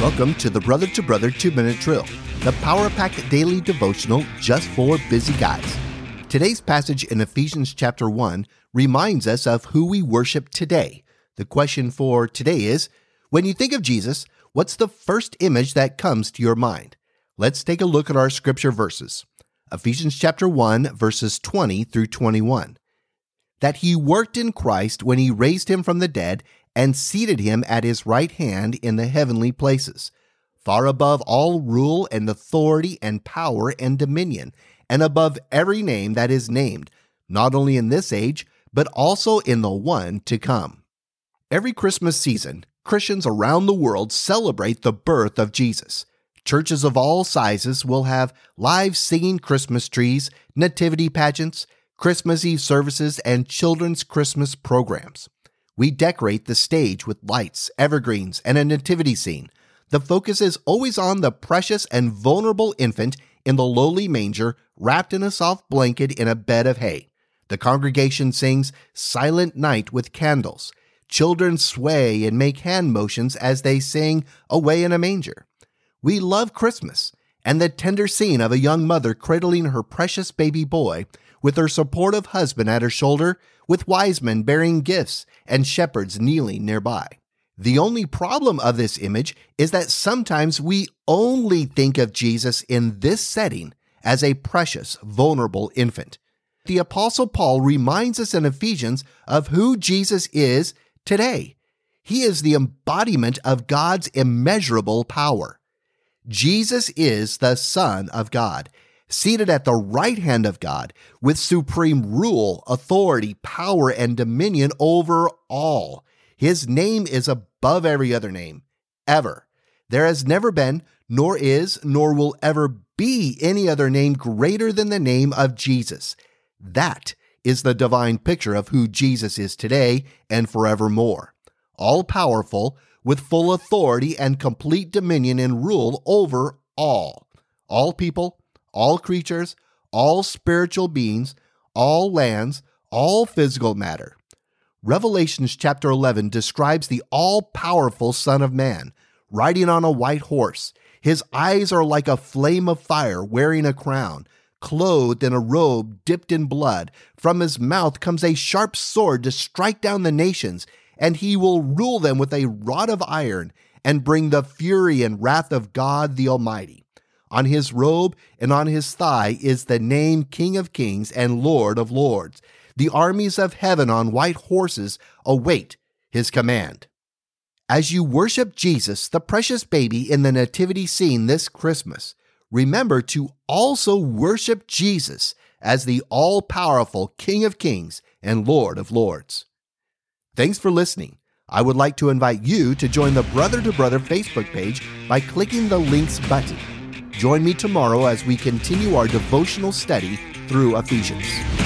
Welcome to the Brother to Brother 2 Minute Drill, the power packed daily devotional just for busy guys. Today's passage in Ephesians chapter 1 reminds us of who we worship today. The question for today is When you think of Jesus, what's the first image that comes to your mind? Let's take a look at our scripture verses. Ephesians chapter 1, verses 20 through 21. That he worked in Christ when he raised him from the dead and seated him at his right hand in the heavenly places, far above all rule and authority and power and dominion, and above every name that is named, not only in this age, but also in the one to come. Every Christmas season, Christians around the world celebrate the birth of Jesus. Churches of all sizes will have live singing Christmas trees, nativity pageants, Christmas Eve services, and children's Christmas programs. We decorate the stage with lights, evergreens, and a nativity scene. The focus is always on the precious and vulnerable infant in the lowly manger, wrapped in a soft blanket in a bed of hay. The congregation sings Silent Night with candles. Children sway and make hand motions as they sing Away in a Manger. We love Christmas and the tender scene of a young mother cradling her precious baby boy with her supportive husband at her shoulder, with wise men bearing gifts and shepherds kneeling nearby. The only problem of this image is that sometimes we only think of Jesus in this setting as a precious, vulnerable infant. The Apostle Paul reminds us in Ephesians of who Jesus is today. He is the embodiment of God's immeasurable power. Jesus is the Son of God seated at the right hand of God with supreme rule, authority, power, and dominion over all. His name is above every other name, ever. There has never been, nor is, nor will ever be any other name greater than the name of Jesus. That is the divine picture of who Jesus is today and forevermore. All powerful, with full authority and complete dominion and rule over all. All people, all creatures, all spiritual beings, all lands, all physical matter. Revelations chapter 11 describes the all powerful Son of Man riding on a white horse. His eyes are like a flame of fire, wearing a crown, clothed in a robe dipped in blood. From his mouth comes a sharp sword to strike down the nations, and he will rule them with a rod of iron and bring the fury and wrath of God the Almighty. On his robe and on his thigh is the name King of Kings and Lord of Lords. The armies of heaven on white horses await his command. As you worship Jesus, the precious baby in the nativity scene this Christmas, remember to also worship Jesus as the all powerful King of Kings and Lord of Lords. Thanks for listening. I would like to invite you to join the Brother to Brother Facebook page by clicking the links button. Join me tomorrow as we continue our devotional study through Ephesians.